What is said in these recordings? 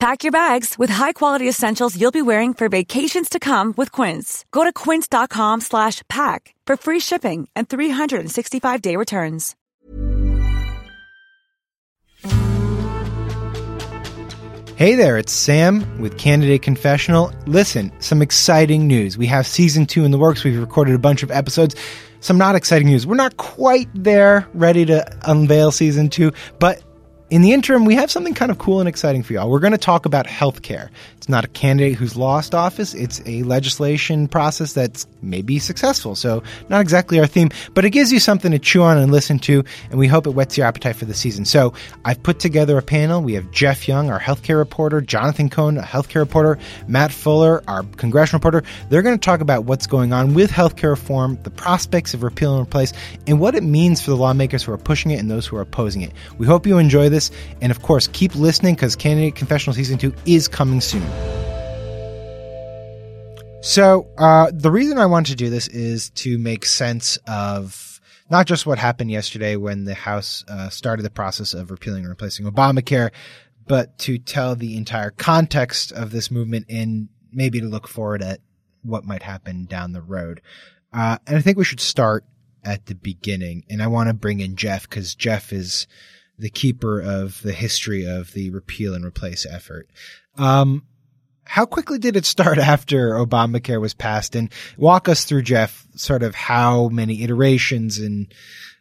Pack your bags with high-quality essentials you'll be wearing for vacations to come with Quince. Go to quince.com slash pack for free shipping and 365-day returns. Hey there, it's Sam with Candidate Confessional. Listen, some exciting news. We have season two in the works. We've recorded a bunch of episodes. Some not exciting news. We're not quite there, ready to unveil season two, but in the interim, we have something kind of cool and exciting for y'all. We're going to talk about healthcare. It's not a candidate who's lost office, it's a legislation process that's maybe successful. So, not exactly our theme, but it gives you something to chew on and listen to, and we hope it whets your appetite for the season. So, I've put together a panel. We have Jeff Young, our healthcare reporter, Jonathan Cohn, a healthcare reporter, Matt Fuller, our congressional reporter. They're going to talk about what's going on with healthcare reform, the prospects of repeal and replace, and what it means for the lawmakers who are pushing it and those who are opposing it. We hope you enjoy this. And of course, keep listening because Candidate Confessional Season 2 is coming soon. So, uh, the reason I want to do this is to make sense of not just what happened yesterday when the House uh, started the process of repealing and replacing Obamacare, but to tell the entire context of this movement and maybe to look forward at what might happen down the road. Uh, and I think we should start at the beginning. And I want to bring in Jeff because Jeff is the keeper of the history of the repeal and replace effort. Um, how quickly did it start after Obamacare was passed? And walk us through, Jeff, sort of how many iterations and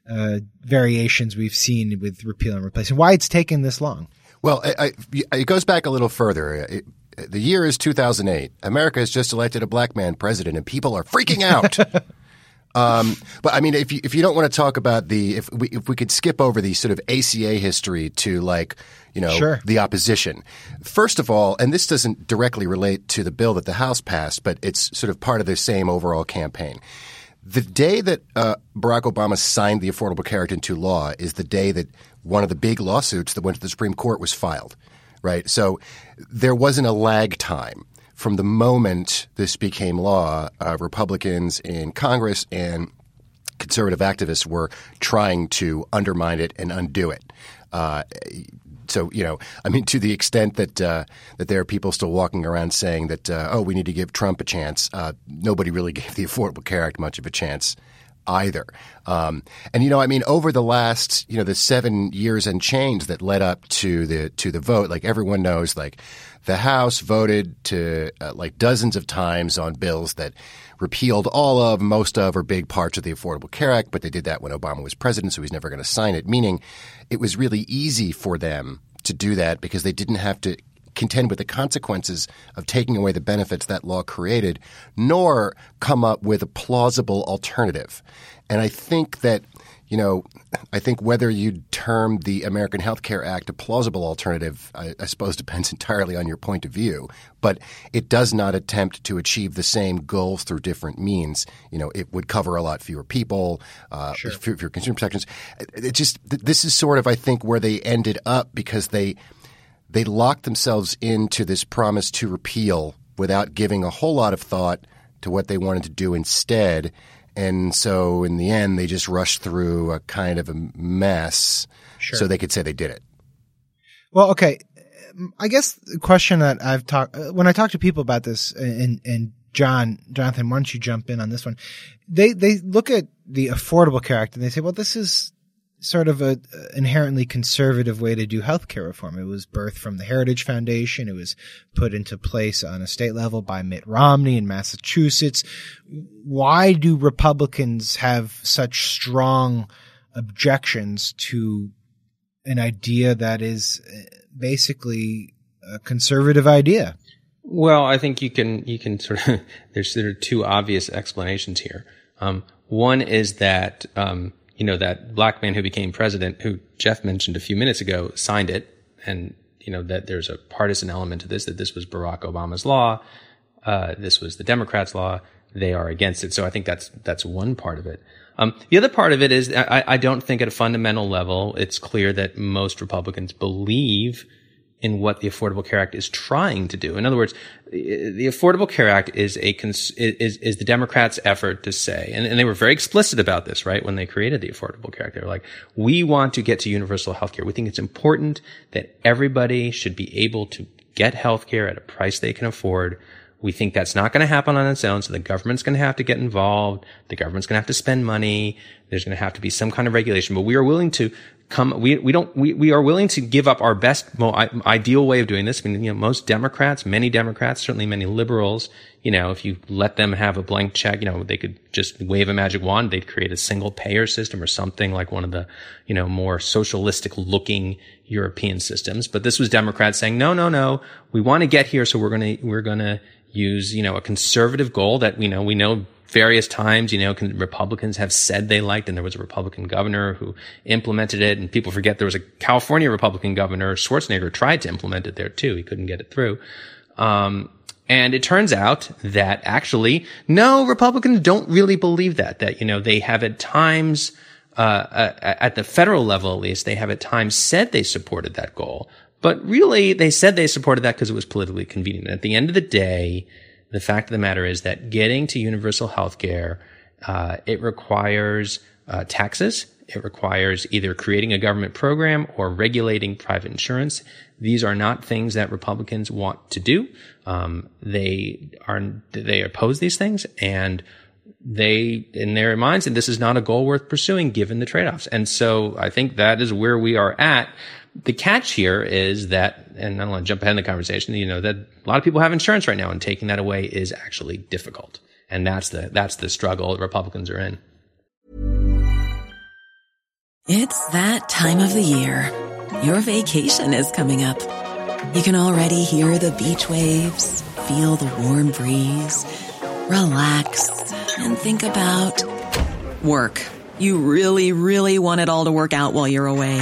uh, variations we've seen with repeal and replace, and why it's taken this long. Well, I, I, it goes back a little further. It, the year is 2008. America has just elected a black man president, and people are freaking out. Um, but I mean, if you if you don't want to talk about the if we if we could skip over the sort of ACA history to like you know Sure. the opposition. First of all, and this doesn't directly relate to the bill that the House passed, but it's sort of part of the same overall campaign. The day that uh, Barack Obama signed the Affordable Care Act into law is the day that one of the big lawsuits that went to the Supreme Court was filed, right? So there wasn't a lag time from the moment this became law. Uh, Republicans in Congress and conservative activists were trying to undermine it and undo it. Uh, so you know, I mean, to the extent that uh, that there are people still walking around saying that uh, oh, we need to give Trump a chance. Uh, nobody really gave the Affordable Care Act much of a chance either. Um, and you know, I mean, over the last you know the seven years and change that led up to the to the vote, like everyone knows, like the House voted to uh, like dozens of times on bills that repealed all of, most of, or big parts of the Affordable Care Act, but they did that when Obama was president, so he's never going to sign it. Meaning, it was really easy for them to do that because they didn't have to contend with the consequences of taking away the benefits that law created, nor come up with a plausible alternative. And I think that, you know, I think whether you term the American Health Care Act a plausible alternative, I, I suppose depends entirely on your point of view. But it does not attempt to achieve the same goals through different means. You know, it would cover a lot fewer people, uh, Sure. fewer, fewer consumer protections. It, it just th- this is sort of I think where they ended up because they they locked themselves into this promise to repeal without giving a whole lot of thought to what they wanted to do instead. And so in the end, they just rushed through a kind of a mess so they could say they did it. Well, okay. I guess the question that I've talked uh, when I talk to people about this, uh, and and John, Jonathan, why don't you jump in on this one? They they look at the Affordable Care Act and they say, well, this is sort of a inherently conservative way to do healthcare reform. It was birthed from the Heritage Foundation. It was put into place on a state level by Mitt Romney in Massachusetts. Why do Republicans have such strong objections to an idea that is uh, basically a conservative idea? Well, I think you can you can sort of there's there are two obvious explanations here. Um, one is that um, you know, that black man who became president, who Jeff mentioned a few minutes ago, signed it. And, you know, that there's a partisan element to this, that this was Barack Obama's law. Uh, this was the Democrats' law. They are against it. So I think that's, that's one part of it. Um, the other part of it is I, I don't think at a fundamental level, it's clear that most Republicans believe in what the Affordable Care Act is trying to do. In other words, the Affordable Care Act is a is is the Democrats' effort to say, and, and, they were very explicit about this, right? When they created the Affordable Care Act, they were like, "We want to get to universal health care. We think it's important that everybody should be able to get health care at a price they can afford." We think that's not going to happen on its own. So the government's going to have to get involved. The government's going to have to spend money. There's going to have to be some kind of regulation, but we are willing to come, we, we don't, we, we are willing to give up our best, ideal way of doing this. I mean, you know, most Democrats, many Democrats, certainly many liberals, you know, if you let them have a blank check, you know, they could just wave a magic wand. They'd create a single payer system or something like one of the, you know, more socialistic looking European systems. But this was Democrats saying, no, no, no, we want to get here. So we're going to, we're going to use, you know, a conservative goal that, we know, we know various times, you know, Republicans have said they liked, and there was a Republican governor who implemented it, and people forget there was a California Republican governor, Schwarzenegger, tried to implement it there too. He couldn't get it through. Um, and it turns out that actually, no, Republicans don't really believe that, that, you know, they have at times, uh, uh, at the federal level at least, they have at times said they supported that goal. But really, they said they supported that because it was politically convenient. At the end of the day, the fact of the matter is that getting to universal health care, uh, it requires uh, taxes. It requires either creating a government program or regulating private insurance. These are not things that Republicans want to do. Um, they are they oppose these things, and they in their minds, and this is not a goal worth pursuing given the trade-offs. And so I think that is where we are at the catch here is that, and I don't want to jump ahead in the conversation, you know, that a lot of people have insurance right now and taking that away is actually difficult. And that's the, that's the struggle Republicans are in. It's that time of the year. Your vacation is coming up. You can already hear the beach waves, feel the warm breeze, relax and think about work. You really, really want it all to work out while you're away.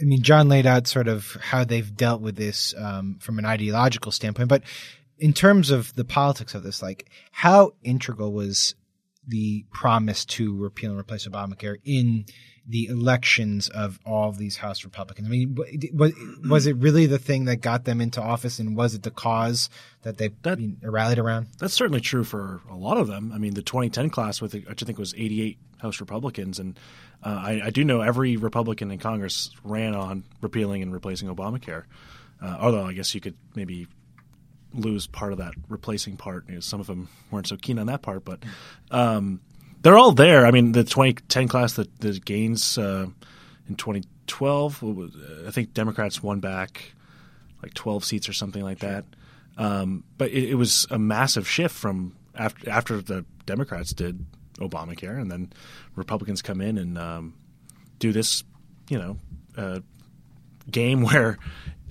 I mean, John laid out sort of how they've dealt with this um, from an ideological standpoint, but in terms of the politics of this, like how integral was the promise to repeal and replace Obamacare in the elections of all of these House Republicans? I mean, was, was it really the thing that got them into office, and was it the cause that they that, rallied around? That's certainly true for a lot of them. I mean, the 2010 class, with which I think was 88 House Republicans, and uh, I, I, do know every Republican in Congress ran on repealing and replacing Obamacare. Uh, although I guess you could maybe lose part of that replacing part. You know, some of them weren't so keen on that part, but um, they're all there. I mean, the 2010 class, the, the gains uh, in 2012, I think Democrats won back like 12 seats or something like that. Um, but it, it, was a massive shift from after after the Democrats did Obamacare, and then Republicans come in and um, do this, you know, uh, game where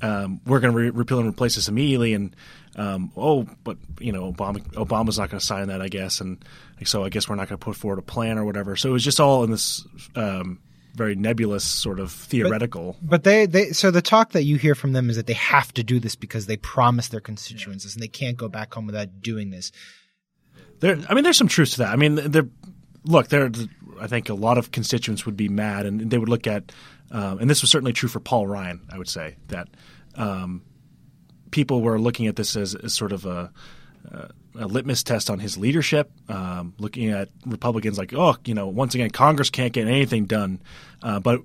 um, we're going to re- repeal and replace this immediately. And um, oh, but you know, Obama Obama's not going to sign that, I guess, and so I guess we're not going to put forward a plan or whatever. So it was just all in this um, very nebulous sort of theoretical. But, but, they, they, so the talk that you hear from them is that they have to do this because they promised their constituents this and they can't go back home without doing this. There, I mean, there's some truth to that. I mean, there, look, there, I think a lot of constituents would be mad and they would look at, um, and this was certainly true for Paul Ryan, I would say that, um, people were looking at this as, as sort of a, a, litmus test on his leadership, um, looking at Republicans like, oh, you know, once again, Congress can't get anything done. Uh, but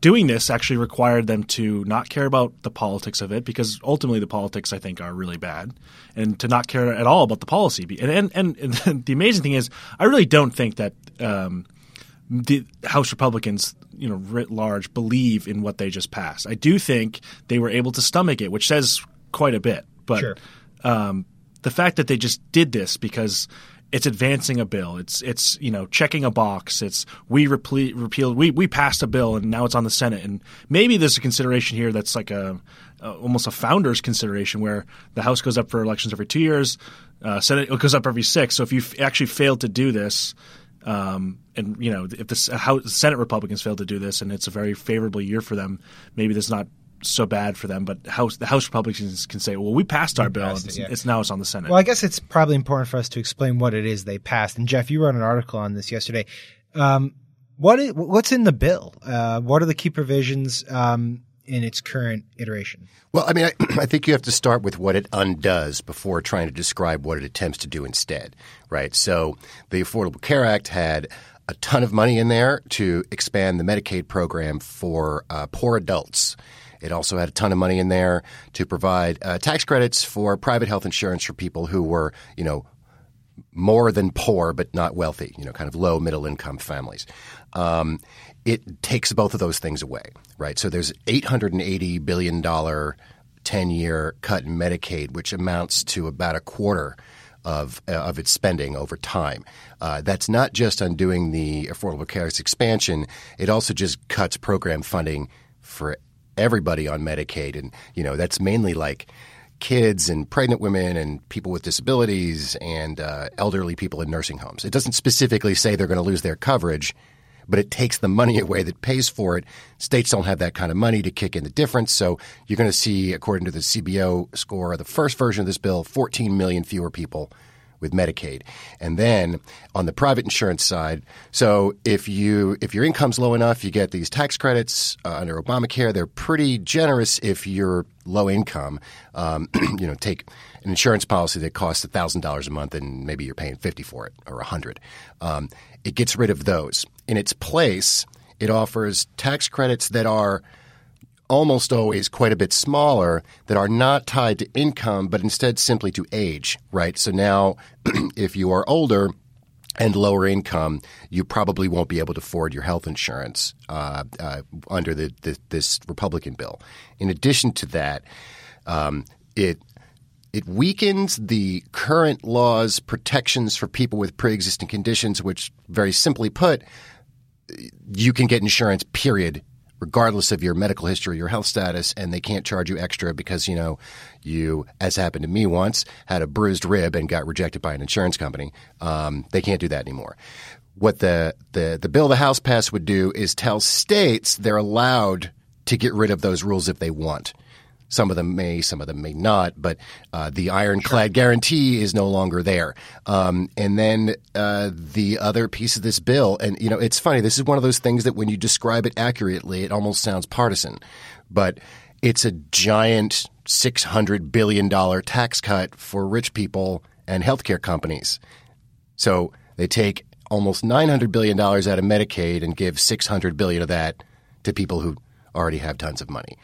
doing this actually required them to not care about the politics of it because ultimately the politics, I think, are really bad, and to not care at all about the policy. And, and, and the amazing thing is, I really don't think that. Um, the House Republicans, you know, writ large, believe in what they just passed. I do think they were able to stomach it, which says quite a bit. But sure. um, the fact that they just did this because it's advancing a bill. It's it's you know checking a box. It's we reple- repealed we we passed a bill and now it's on the Senate. And maybe there's a consideration here that's like a, a almost a founder's consideration where the House goes up for elections every two years, uh, Senate goes up every six. So if you actually failed to do this. Um, and you know, if the House, Senate Republicans failed to do this, and it's a very favorable year for them, maybe there's not so bad for them. But House the House Republicans can say, "Well, we passed our we bill. Passed it, yeah. It's now it's on the Senate." Well, I guess it's probably important for us to explain what it is they passed. And Jeff, you wrote an article on this yesterday. Um, what is, what's in the bill? Uh, what are the key provisions um, in its current iteration? Well, I mean, I, I, think you have to start with what it undoes before trying to describe what it attempts to do instead, right? So the Affordable Care Act had a ton of money in there to expand the Medicaid program for uh, poor adults. It also had a ton of money in there to provide uh, tax credits for private health insurance for people who were, you know, more than poor but not wealthy, you know, kind of low middle income families. Um, it takes both of those things away, right? So there's $880 billion 10 year cut in Medicaid, which amounts to about a quarter of, uh, of its spending over time. Uh, that's not just undoing the Affordable Care Act's expansion, it also just cuts program funding for everybody on Medicaid, and you know that's mainly like kids and pregnant women and people with disabilities and uh, elderly people in nursing homes. It doesn't specifically say they're going to lose their coverage, but it takes the money away that pays for it. States don't have that kind of money to kick in the difference. So you're going to see, according to the CBO score, the first version of this bill, 14 million fewer people with Medicaid. And then on the private insurance side, so if you if your income's low enough, you get these tax credits uh, under Obamacare. They're pretty generous if you're low income. Um, you know, take an insurance policy that costs thousand dollars a month, and maybe you're paying fifty for it or a hundred. Um, it gets rid of those. In its place, it offers tax credits that are almost always quite a bit smaller that are not tied to income, but instead simply to age, right? So now, if you are older, and lower income, you probably won't be able to afford your health insurance uh, uh, under the, the, this Republican bill. In addition to that, um, it it weakens the current law's protections for people with pre-existing conditions, which, very simply put, you can get insurance. Period regardless of your medical history, your health status, and they can't charge you extra because, you know, you, as happened to me once, had a bruised rib and got rejected by an insurance company. Um, they can't do that anymore. What the, the, the bill the House passed would do is tell states they're allowed to get rid of those rules if they want. Some of them may, some of them may not, but uh, the ironclad sure. guarantee is no longer there. Um, and then uh, the other piece of this bill, and you know, it's funny. This is one of those things that when you describe it accurately, it almost sounds partisan, but it's a giant six hundred billion dollar tax cut for rich people and healthcare companies. So they take almost nine hundred billion dollars out of Medicaid and give six hundred billion of that to people who already have tons of money.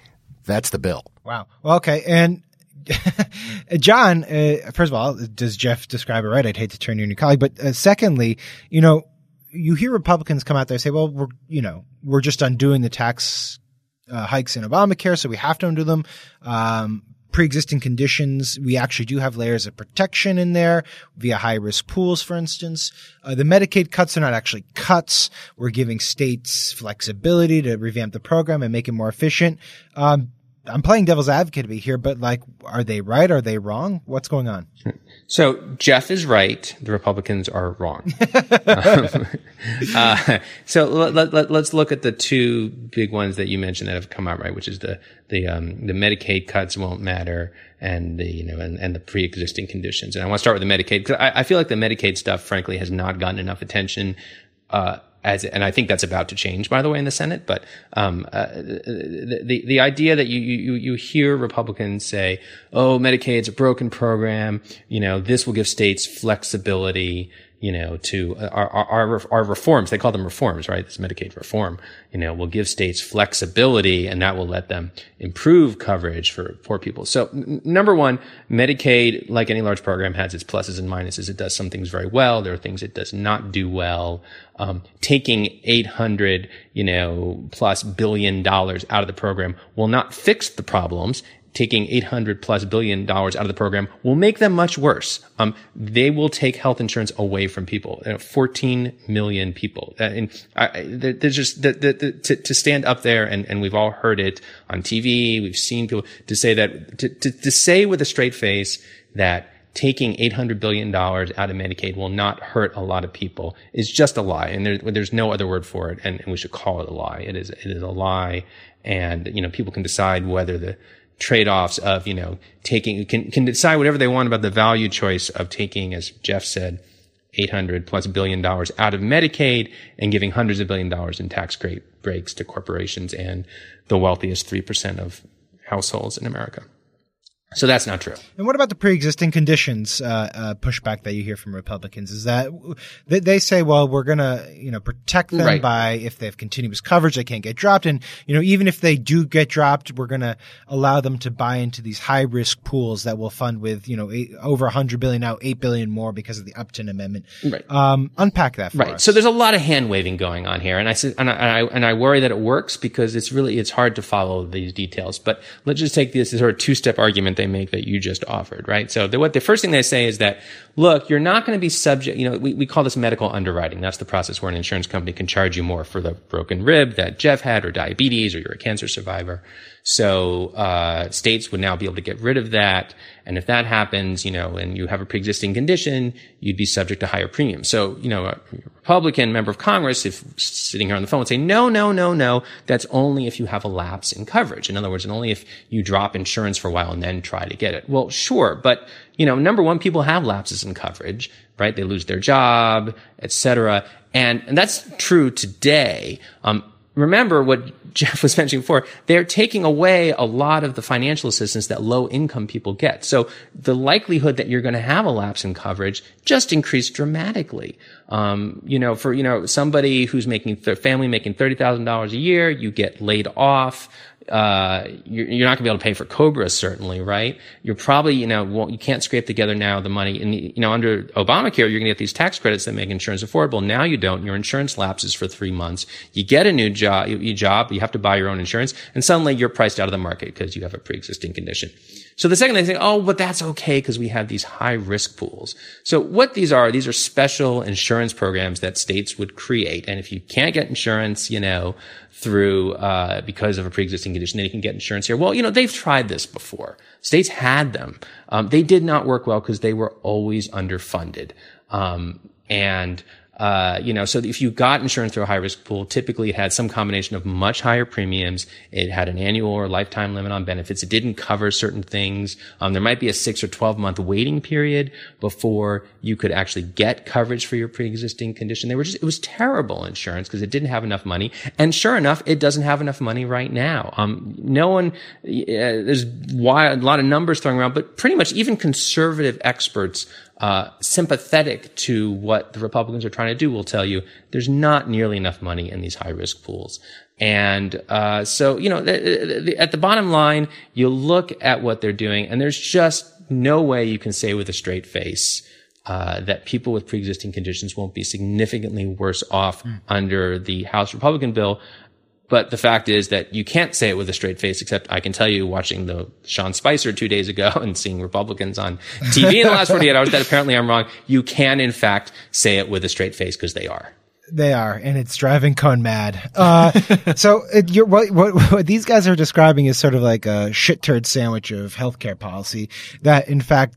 That's the bill. Wow. Well, okay. And John, uh, first of all, does Jeff describe it right? I'd hate to turn you into colleague, but uh, secondly, you know, you hear Republicans come out there and say, "Well, we're you know we're just undoing the tax uh, hikes in Obamacare, so we have to undo them." Um, pre-existing conditions, we actually do have layers of protection in there via high-risk pools, for instance. Uh, the Medicaid cuts are not actually cuts. We're giving states flexibility to revamp the program and make it more efficient. Um, I'm playing devil's advocate to be here, but like, are they right? Are they wrong? What's going on? So Jeff is right. The Republicans are wrong. um, uh, so let, us let, look at the two big ones that you mentioned that have come out right, which is the the um, the Medicaid cuts won't matter, and the you know and, and the pre-existing conditions. And I want to start with the Medicaid because I, I, feel like the Medicaid stuff, frankly, has not gotten enough attention. Uh, as, and I think that's about to change, by the way, in the Senate. But um, uh, the, the, the idea that you you you hear Republicans say, "Oh, Medicaid's a broken program," you know, this will give states flexibility you know, to uh, our, our, our reforms, they call them reforms, right? This Medicaid reform, you know, will give states flexibility and that will let them improve coverage for poor people. So n- number one, Medicaid, like any large program, has its pluses and minuses. It does some things very well. There are things it does not do well. Um, taking 800, you know, plus billion dollars out of the program will not fix the problems taking 800 plus billion dollars out of the program will make them much worse. Um, they will take health insurance away from people. You know, 14 million people. Uh, and I, there's just the, the, the, to, to, stand up there and, and we've all heard it on TV. We've seen people to say that, to, to, to say with a straight face that taking $800 billion out of Medicaid will not hurt a lot of people is just a lie. And there, there's no other word for it. And, and we should call it a lie. It is, it is a lie. And, you know, people can decide whether the, trade-offs of, you know, taking, can, can decide whatever they want about the value choice of taking, as Jeff said, 800 plus billion dollars out of Medicaid and giving hundreds of billion dollars in tax breaks to corporations and the wealthiest 3% of households in America. So that's not true. And what about the pre-existing conditions uh, uh, pushback that you hear from Republicans? Is that they, they say, well, we're going to you know protect them right. by if they have continuous coverage, they can't get dropped, and you know even if they do get dropped, we're going to allow them to buy into these high risk pools that will fund with you know eight, over 100 billion now, eight billion more because of the Upton Amendment. Right. Um, unpack that. right. Us. Right. So there's a lot of hand waving going on here, and I and I, and I worry that it works because it's really it's hard to follow these details. But let's just take this sort of two step argument they make that you just offered, right? So the, what the first thing they say is that, look, you're not going to be subject, you know, we, we call this medical underwriting. That's the process where an insurance company can charge you more for the broken rib that Jeff had or diabetes or you're a cancer survivor. So, uh, states would now be able to get rid of that. And if that happens, you know, and you have a pre-existing condition, you'd be subject to higher premiums. So, you know, a Republican member of Congress, if sitting here on the phone would say, no, no, no, no, that's only if you have a lapse in coverage. In other words, and only if you drop insurance for a while and then try to get it. Well, sure. But, you know, number one, people have lapses in coverage, right? They lose their job, et cetera. And, and that's true today. Um, remember what Jeff was mentioning before, they're taking away a lot of the financial assistance that low income people get. So the likelihood that you're going to have a lapse in coverage just increased dramatically. Um, you know, for, you know, somebody who's making, th- family making $30,000 a year, you get laid off uh, you're, you're, not going to be able to pay for Cobra, certainly, right? You're probably, you know, you can't scrape together now the money. And, you know, under Obamacare, you're going to get these tax credits that make insurance affordable. Now you don't. Your insurance lapses for three months. You get a new job, you, job, you have to buy your own insurance, and suddenly you're priced out of the market because you have a pre-existing condition. So the second they say, oh, but that's okay because we have these high risk pools. So what these are, these are special insurance programs that states would create. And if you can't get insurance, you know, through uh, because of a pre-existing condition, then you can get insurance here. Well, you know they've tried this before. States had them. Um, they did not work well because they were always underfunded. Um, and uh, you know, so if you got insurance through a high risk pool, typically it had some combination of much higher premiums. It had an annual or lifetime limit on benefits. It didn't cover certain things. Um, there might be a six or 12 month waiting period before you could actually get coverage for your pre-existing condition. They were just, it was terrible insurance because it didn't have enough money. And sure enough, it doesn't have enough money right now. Um, no one, uh, there's a lot of numbers thrown around, but pretty much even conservative experts uh, sympathetic to what the Republicans are trying to do will tell you there's not nearly enough money in these high risk pools. And uh, so, you know, at the bottom line, you look at what they're doing, and there's just no way you can say with a straight face uh, that people with pre-existing conditions won't be significantly worse off mm. under the House Republican bill but the fact is that you can't say it with a straight face, except I can tell you watching the Sean Spicer two days ago and seeing Republicans on TV in the last 48 hours that apparently I'm wrong. You can in fact say it with a straight face because they are. They are, and it's driving Cohn mad. Uh, so it, you're, what, what, what these guys are describing is sort of like a shit turd sandwich of healthcare policy that, in fact,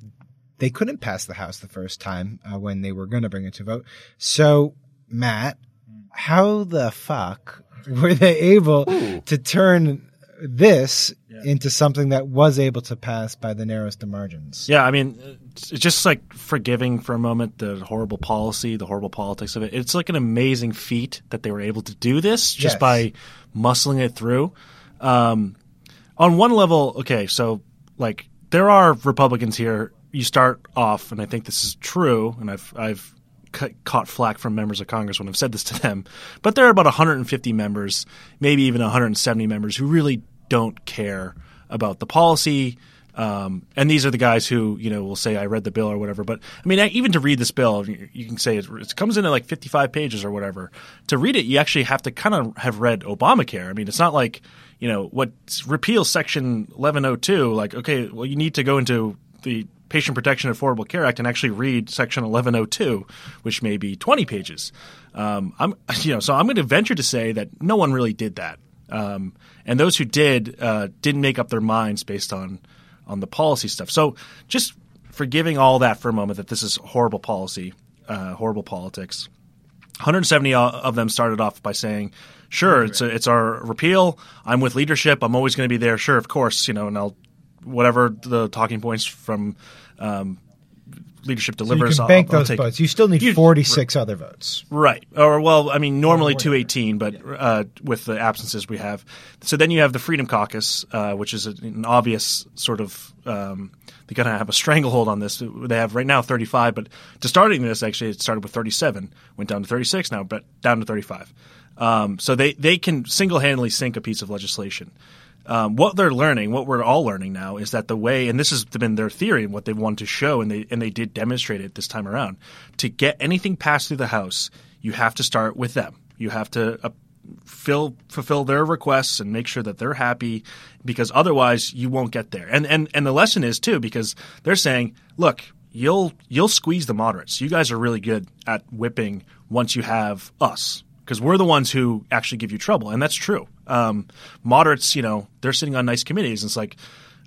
they couldn't pass the House the first time uh, when they were going to bring it to vote. So, Matt, how the fuck were they able to turn this into something that was able to pass by the narrowest of margins? Yeah, I mean, it's just like forgiving for a moment the horrible policy, the horrible politics of it. It's like an amazing feat that they were able to do this just Yes. by muscling it through. Um, on one level, okay, so like there are Republicans here. You start off, and I think this is true, and I've I've ca- caught flack from members of Congress when I've said this to them, but there are about 150 members, maybe even 170 members, who really don't care about the policy. Um, and these are the guys who you know will say I read the bill or whatever. But I mean, even to read this bill, you can say it, it comes in at like 55 pages or whatever. To read it, you actually have to kind of have read Obamacare. I mean, it's not like you know what repeal section 1102. Like, okay, well, you need to go into the Patient Protection and Affordable Care Act and actually read Section 1102, which may be 20 pages. Um, I'm, you know, so I'm going to venture to say that no one really did that, um, and those who did uh, didn't make up their minds based on on the policy stuff. So just forgiving all that for a moment, that this is horrible policy, uh, horrible politics. 170 of them started off by saying, "Sure, it's a, it's our repeal. I'm with leadership. I'm always going to be there. Sure, of course, you know, and I'll whatever the talking points from um, leadership So you can bank I'll, I'll those take. votes. You still need You- 46 other votes. Right. Or well, I mean, normally two eighteen, but uh, with the absences we have, so then you have the Freedom Caucus, uh, which is an obvious sort of um, they kind of have a stranglehold on this. They have right now thirty five, but to starting this, actually, it started with thirty seven, went down to thirty six now, but down to thirty five. Um, so they they can single handedly sink a piece of legislation. Um, what they're learning, what we're all learning now, is that the way, and this has been their theory and what they wanted to show, and they and they did demonstrate it this time around. To get anything passed through the House, you have to start with them. You have to uh, fill fulfill their requests and make sure that they're happy, because otherwise you won't get there. And and and the lesson is too, because they're saying, look, you'll you'll squeeze the moderates. You guys are really good at whipping once you have us because we're the ones who actually give you trouble, and that's true. Um, moderates, you know, they're sitting on nice committees, and it's like,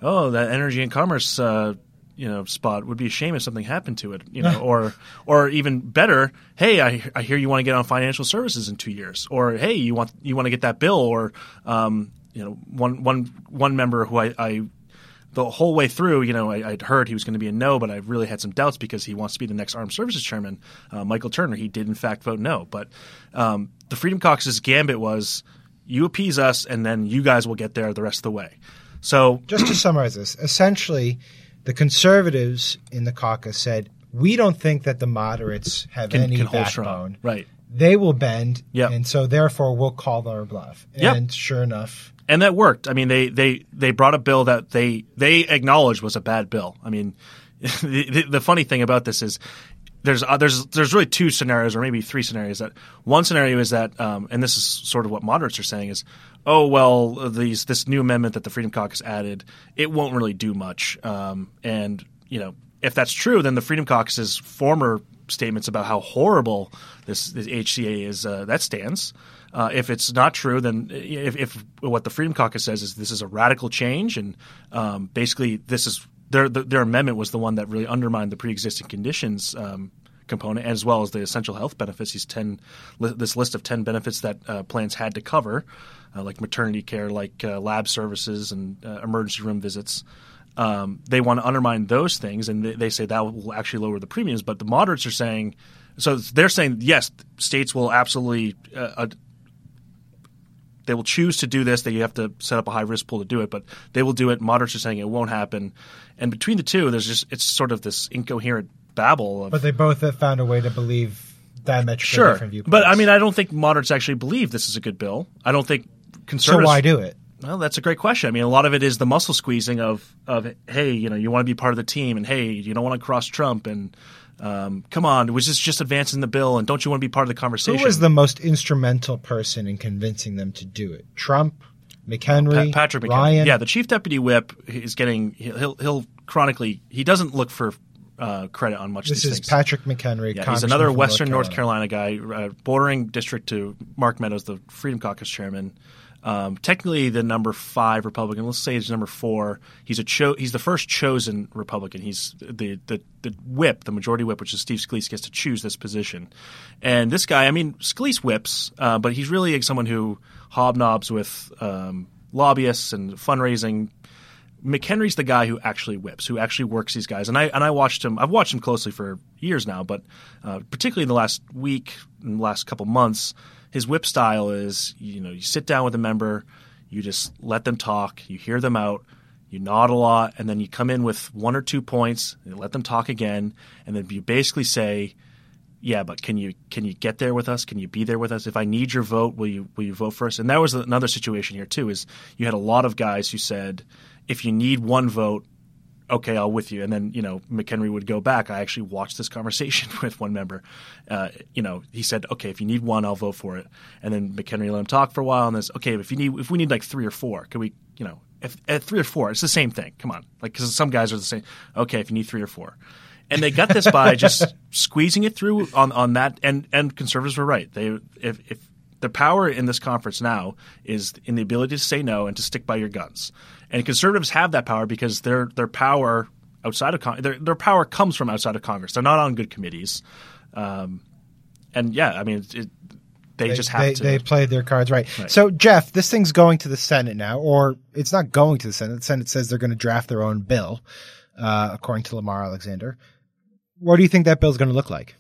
oh, that energy and commerce, uh, you know, spot would be a shame if something happened to it, you know, or or even better, hey, I, I hear you want to get on financial services in two years, or hey, you want you want to get that bill, or um, you know, one one one member who I, I the whole way through, you know, I, I'd heard he was going to be a no, but I really had some doubts because he wants to be the next armed services chairman, uh, Michael Turner. He did in fact vote no, but um, the Freedom Caucus's gambit was you appease us, and then you guys will get there the rest of the way. So Just to summarize this, essentially, the conservatives in the caucus said, we don't think that the moderates have Can- any can backbone. strong. Right. They will bend, Yep. and so therefore we'll call their bluff. Yep. And sure enough, and that worked. I mean, they they they brought a bill that they they acknowledged was a bad bill. I mean, the, the, the funny thing about this is there's uh, there's there's really two scenarios or maybe three scenarios. That one scenario is that, um, and this is sort of what moderates are saying is, oh well, these this new amendment that the Freedom Caucus added, it won't really do much. Um, and you know, if that's true, then the Freedom Caucus's former statements about how horrible this, this HCA is uh, that stands. Uh, if it's not true, then if, if what the Freedom Caucus says is this is a radical change, and um, basically this is their their amendment was the one that really undermined the pre-existing conditions um, component, as well as the essential health benefits. These ten this list of ten benefits that uh, plans had to cover, uh, like maternity care, like uh, lab services, and uh, emergency room visits. Um, they want to undermine those things, and they, they say that will actually lower the premiums. But the moderates are saying, so they're saying yes, states will absolutely. They will choose to do this. They have to set up a high risk pool to do it, but they will do it. Moderates are saying it won't happen, and between the two, there's just it's sort of this incoherent babble of but they both have found a way to believe diametrically sure. different viewpoints. But I mean, I don't think moderates actually believe this is a good bill. I don't think conservatives. so why do it? Well, that's a great question. I mean, a lot of it is the muscle squeezing of of hey, you know, you want to be part of the team, and hey, you don't want to cross Trump, and um, come on, was this just advancing the bill, and don't you want to be part of the conversation? Who was the most instrumental person in convincing them to do it? Trump, McHenry, Pa- Patrick McHenry. Ryan. Yeah, the chief deputy whip is getting he'll he'll chronically he doesn't look for uh, credit on much. This is things. Patrick McHenry. Yeah, he's another Western North Carolina, guy, uh, bordering district to Mark Meadows, the Freedom Caucus chairman. Um, technically, the number five Republican. Let's say he's number four. He's a cho- He's the first chosen Republican. He's the, the the whip, the majority whip, which is Steve Scalise, gets to choose this position. And this guy, I mean, Scalise whips, uh, but he's really someone who hobnobs with um, lobbyists and fundraising McHenry's the guy who actually whips, who actually works these guys. And I and I watched him. I've watched him closely for years now, but uh, particularly in the last week, in the last couple months, his whip style is you know you sit down with a member, you just let them talk, you hear them out, you nod a lot, and then you come in with one or two points, and let them talk again, and then you basically say. Yeah, but can you can you get there with us? Can you be there with us? If I need your vote, will you will you vote for us? And that was another situation here too. Is you had a lot of guys who said, if you need one vote, okay, I'll with you. And then, you know, McHenry would go back. I actually watched this conversation with one member. Uh, you know, he said, okay, if you need one, I'll vote for it. And then McHenry let him talk for a while. And then, okay, if you need, if we need like three or four, can we, you know, if at three or four, it's the same thing. Come on. Like, cause some guys are the same. Okay, if you need three or four. And they got this by just squeezing it through on, on that. And, and conservatives were right. They, if, if the power in this conference now is in the ability to say no and to stick by your guns. And conservatives have that power because their their power outside of Con- their their power comes from outside of Congress. They're not on good committees, um, and yeah, I mean, it, it, they, They, just have they, to. they played their cards right. Right. So, Jeff, this thing's going to the Senate now, or it's not going to the Senate. The Senate says they're going to draft their own bill, uh, according to Lamar Alexander. What do you think that bill's going to look like?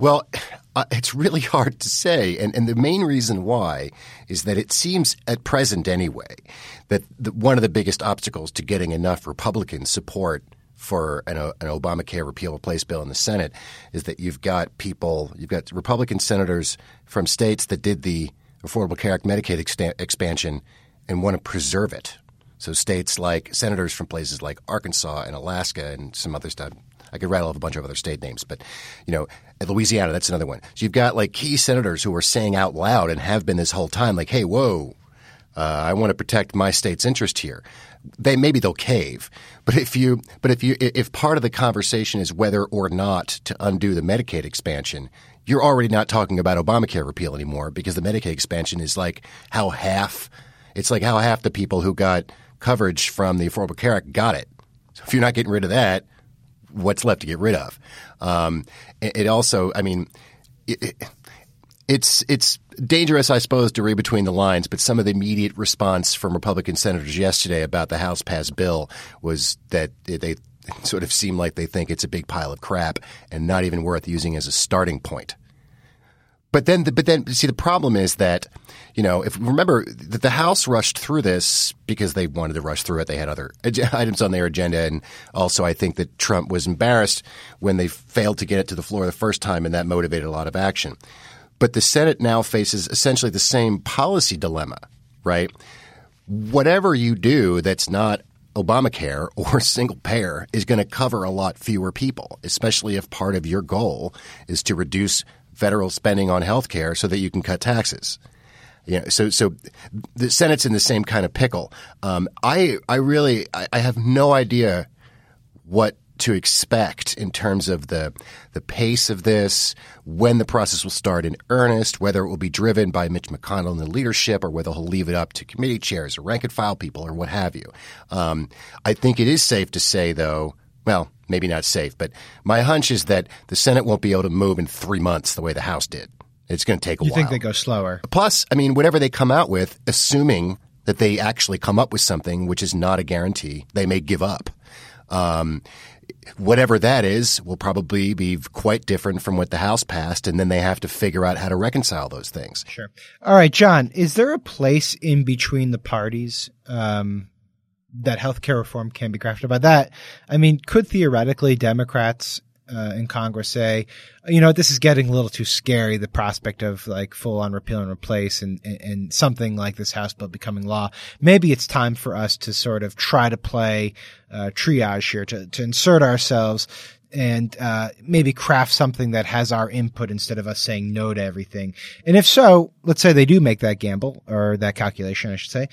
Well, uh, it's really hard to say. And, and the main reason why is that it seems at present anyway that the, one of the biggest obstacles to getting enough Republican support for an, an Obamacare repeal replace bill in the Senate is that you've got people, you've got Republican senators from states that did the Affordable Care Act Medicaid exta- expansion and want to preserve it. So states like senators from places like Arkansas and Alaska and some other stuff. I could rattle off a bunch of other state names, but you know, Louisiana, that's another one. So you've got like key senators who are saying out loud and have been this whole time, like, "Hey, whoa, uh, I want to protect my state's interest here." They maybe they'll cave, but if you, but if you, if part of the conversation is whether or not to undo the Medicaid expansion, you're already not talking about Obamacare repeal anymore because the Medicaid expansion is like how half, it's like how half the people who got coverage from the Affordable Care Act got it. So if you're not getting rid of that, what's left to get rid of. Um, it, also, I mean, it, it's it's dangerous, I suppose, to read between the lines. But some of the immediate response from Republican senators yesterday about the House passed bill was that they sort of seem like they think it's a big pile of crap and not even worth using as a starting point. But then, but then, see, the problem is that, you know, if remember that the House rushed through this because they wanted to rush through it. They had other items on their agenda, and also I think that Trump was embarrassed when they failed to get it to the floor the first time, and that motivated a lot of action. But the Senate now faces essentially the same policy dilemma, right? Whatever you do that's not Obamacare or single payer is going to cover a lot fewer people, especially if part of your goal is to reduce federal spending on health care so that you can cut taxes. Know, so so the Senate's in the same kind of pickle. Um, I I really I, I have no idea what to expect in terms of the the pace of this, when the process will start in earnest, whether it will be driven by Mitch McConnell and the leadership, or whether he'll leave it up to committee chairs or rank and file people or what have you. Um, I think it is safe to say, though, well, maybe not safe, but my hunch is that the Senate won't be able to move in three months the way the House did. It's going to take a you while. You think they go slower? Plus, I mean, whatever they come out with, assuming that they actually come up with something, which is not a guarantee, they may give up. Um, whatever that is will probably be quite different from what the House passed, and then they have to figure out how to reconcile those things. Sure. All right, John, is there a place in between the parties um, that healthcare reform can be crafted? By that, I mean, could theoretically Democrats uh, in Congress say, you know, this is getting a little too scary, the prospect of like full on repeal and replace and, and, and, something like this House bill becoming law. Maybe it's time for us to sort of try to play uh, triage here, to, to insert ourselves and uh, maybe craft something that has our input instead of us saying no to everything. And if so, let's say they do make that gamble or that calculation, I should say.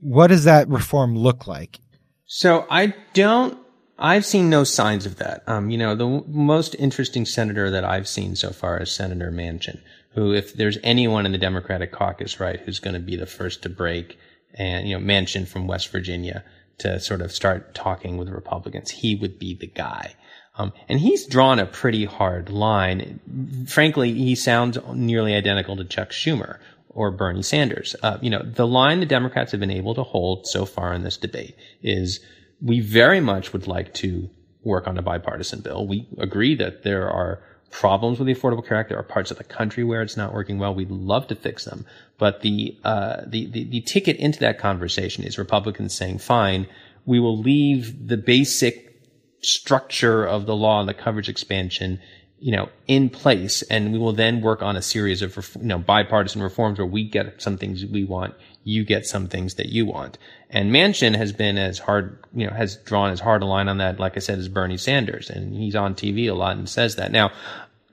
What does that reform look like? So I don't I've seen no signs of that. Um, you know, the w- most interesting senator that I've seen so far is Senator Manchin, who, if there's anyone in the Democratic caucus, right, who's going to be the first to break, and you know, Manchin from West Virginia to sort of start talking with Republicans, he would be the guy. Um, and he's drawn a pretty hard line. Frankly, he sounds nearly identical to Chuck Schumer or Bernie Sanders. Uh, you know, the line the Democrats have been able to hold so far in this debate is we very much would like to work on a bipartisan bill. We agree that there are problems with the Affordable Care Act. There are parts of the country where it's not working well. We'd love to fix them. But the, uh, the, the, the ticket into that conversation is Republicans saying, fine, we will leave the basic structure of the law and the coverage expansion, you know, in place. And we will then work on a series of, you know, bipartisan reforms where we get some things we want, you get some things that you want. And Manchin has been as hard, you know, has drawn as hard a line on that, like I said, as Bernie Sanders. And he's on TV a lot and says that. Now,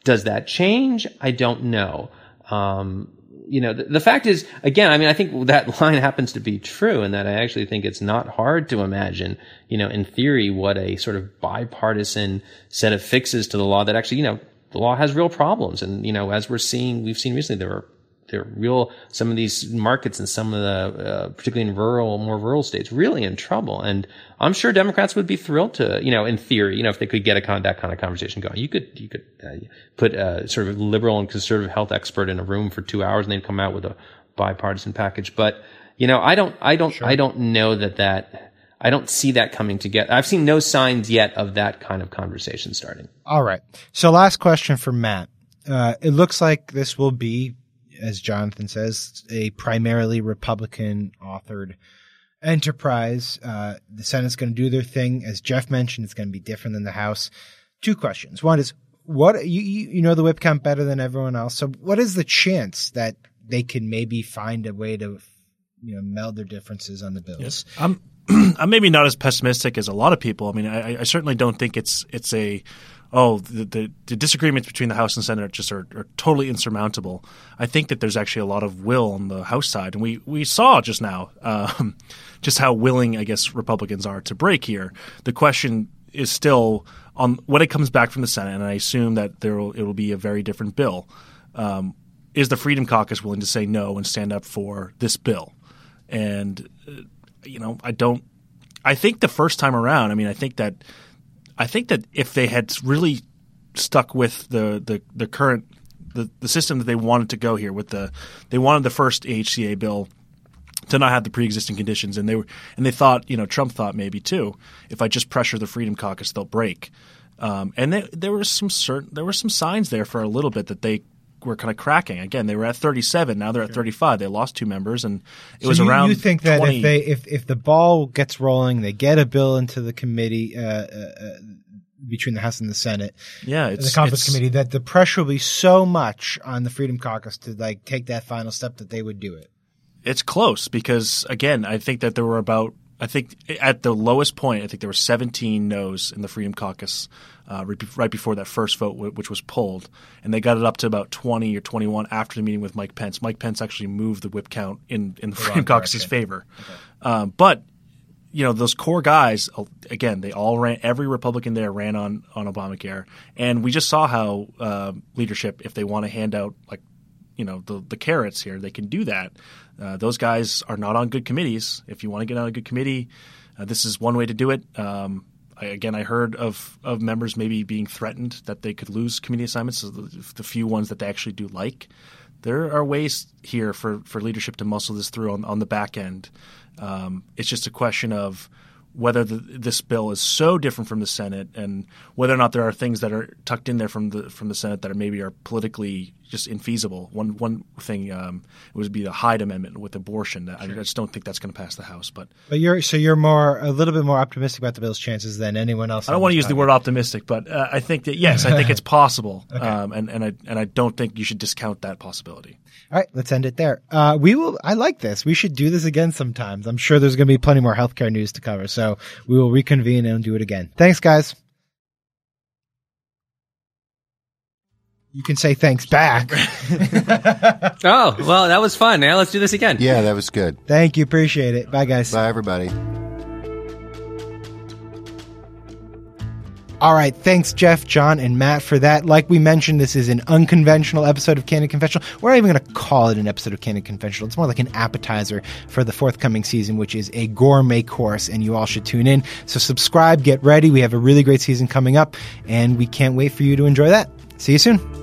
does that change? I don't know. Um, you know, the, the, fact is, again, I mean, I think that line happens to be true and that I actually think it's not hard to imagine, you know, in theory, what a sort of bipartisan set of fixes to the law that actually, you know, the law has real problems. And, you know, as we're seeing, we've seen recently, there are they're real some of these markets and some of the uh, particularly in rural more rural states really in trouble and i'm sure democrats would be thrilled to you know in theory you know if they could get a con- that kind of conversation going you could you could uh, put a sort of liberal and conservative health expert in a room for 2 hours and they'd come out with a bipartisan package but you know i don't i don't sure. i don't know that that I don't see that coming together. I've seen no signs yet of that kind of conversation starting. All right. So last question for Matt. Uh, it looks like this will be as Jonathan says, a primarily Republican authored enterprise. Uh, the Senate's going to do their thing. As Jeff mentioned, it's going to be different than the House. Two questions. One is, what you, you know the whip count better than everyone else. So, what is the chance that they can maybe find a way to, you know, meld their differences on the bills? Yes. I'm I'm maybe not as pessimistic as a lot of people. I mean, I, I certainly don't think it's it's a oh, the, the, the, disagreements between the House and Senate just are, are, totally insurmountable. I think that there's actually a lot of will on the House side, and we we saw just now um, just how willing I guess Republicans are to break here. The question is still on when it comes back from the Senate, and I assume that there will, it will be a very different bill. Um, is the Freedom Caucus willing to say no and stand up for this bill? And uh, you know, I don't. I think the first time around, I mean, I think that I think that if they had really stuck with the the, the current the, the system that they wanted to go here with the they wanted the first AHCA bill to not have the pre-existing conditions and they were and they thought you know Trump thought maybe too if I just pressure the Freedom Caucus they'll break. Um, and they, there were some certain there were some signs there for a little bit that they were kind of cracking again they were at 37 now they're at 35 they lost two members and it so was you, around you think 20. that if they if, if the ball gets rolling they get a bill into the committee uh, uh, uh between the House and the Senate. Yeah, the conference committee that the pressure will be so much on the Freedom Caucus to like take that final step that they would do it. It's close because again, I think that there were about I think at the lowest point, I think there were 17 no's in the Freedom Caucus uh, right before that first vote, which was pulled, and they got it up to about 20 or 21 after the meeting with Mike Pence. Mike Pence actually moved the whip count in in the Freedom Caucus's favor, okay. um, but you know those core guys again they all ran every republican there ran on on obamacare and we just saw how uh, leadership if they want to hand out like you know the the carrots here they can do that. Uh, those guys are not on good committees. If you want to get on a good committee uh, this is one way to do it. Um, I, again i heard of of members maybe being threatened that they could lose committee assignments so the, the few ones that they actually do like. There are ways here for, for leadership to muscle this through on, on the back end. Um, it's just a question of whether the, this bill is so different from the Senate, and whether or not there are things that are tucked in there from the from the Senate that are maybe are politically just infeasible. One one thing um, would be the Hyde Amendment with abortion. Sure. I just don't think that's going to pass the House. But but you're so you're more a little bit more optimistic about the bill's chances than anyone else. I don't want to use the word optimistic, but uh, I think that yes, I think it's possible, okay. um, and and I and I don't think you should discount that possibility. All right, let's end it there. Uh, we will. I like this. We should do this again sometimes. I'm sure there's going to be plenty more healthcare news to cover. So we will reconvene and do it again. Thanks, guys. You can say thanks back. oh, well, that was fun. Now let's do this again. Yeah, that was good. Thank you. Appreciate it. Bye, guys. Bye, everybody. All right, thanks, Jeff, John, and Matt, for that. Like we mentioned, this is an unconventional episode of Candid Confessional. We're not even going to call it an episode of Candid Confessional. It's more like an appetizer for the forthcoming season, which is a gourmet course, and you all should tune in. So subscribe, get ready. We have a really great season coming up, and we can't wait for you to enjoy that. See you soon.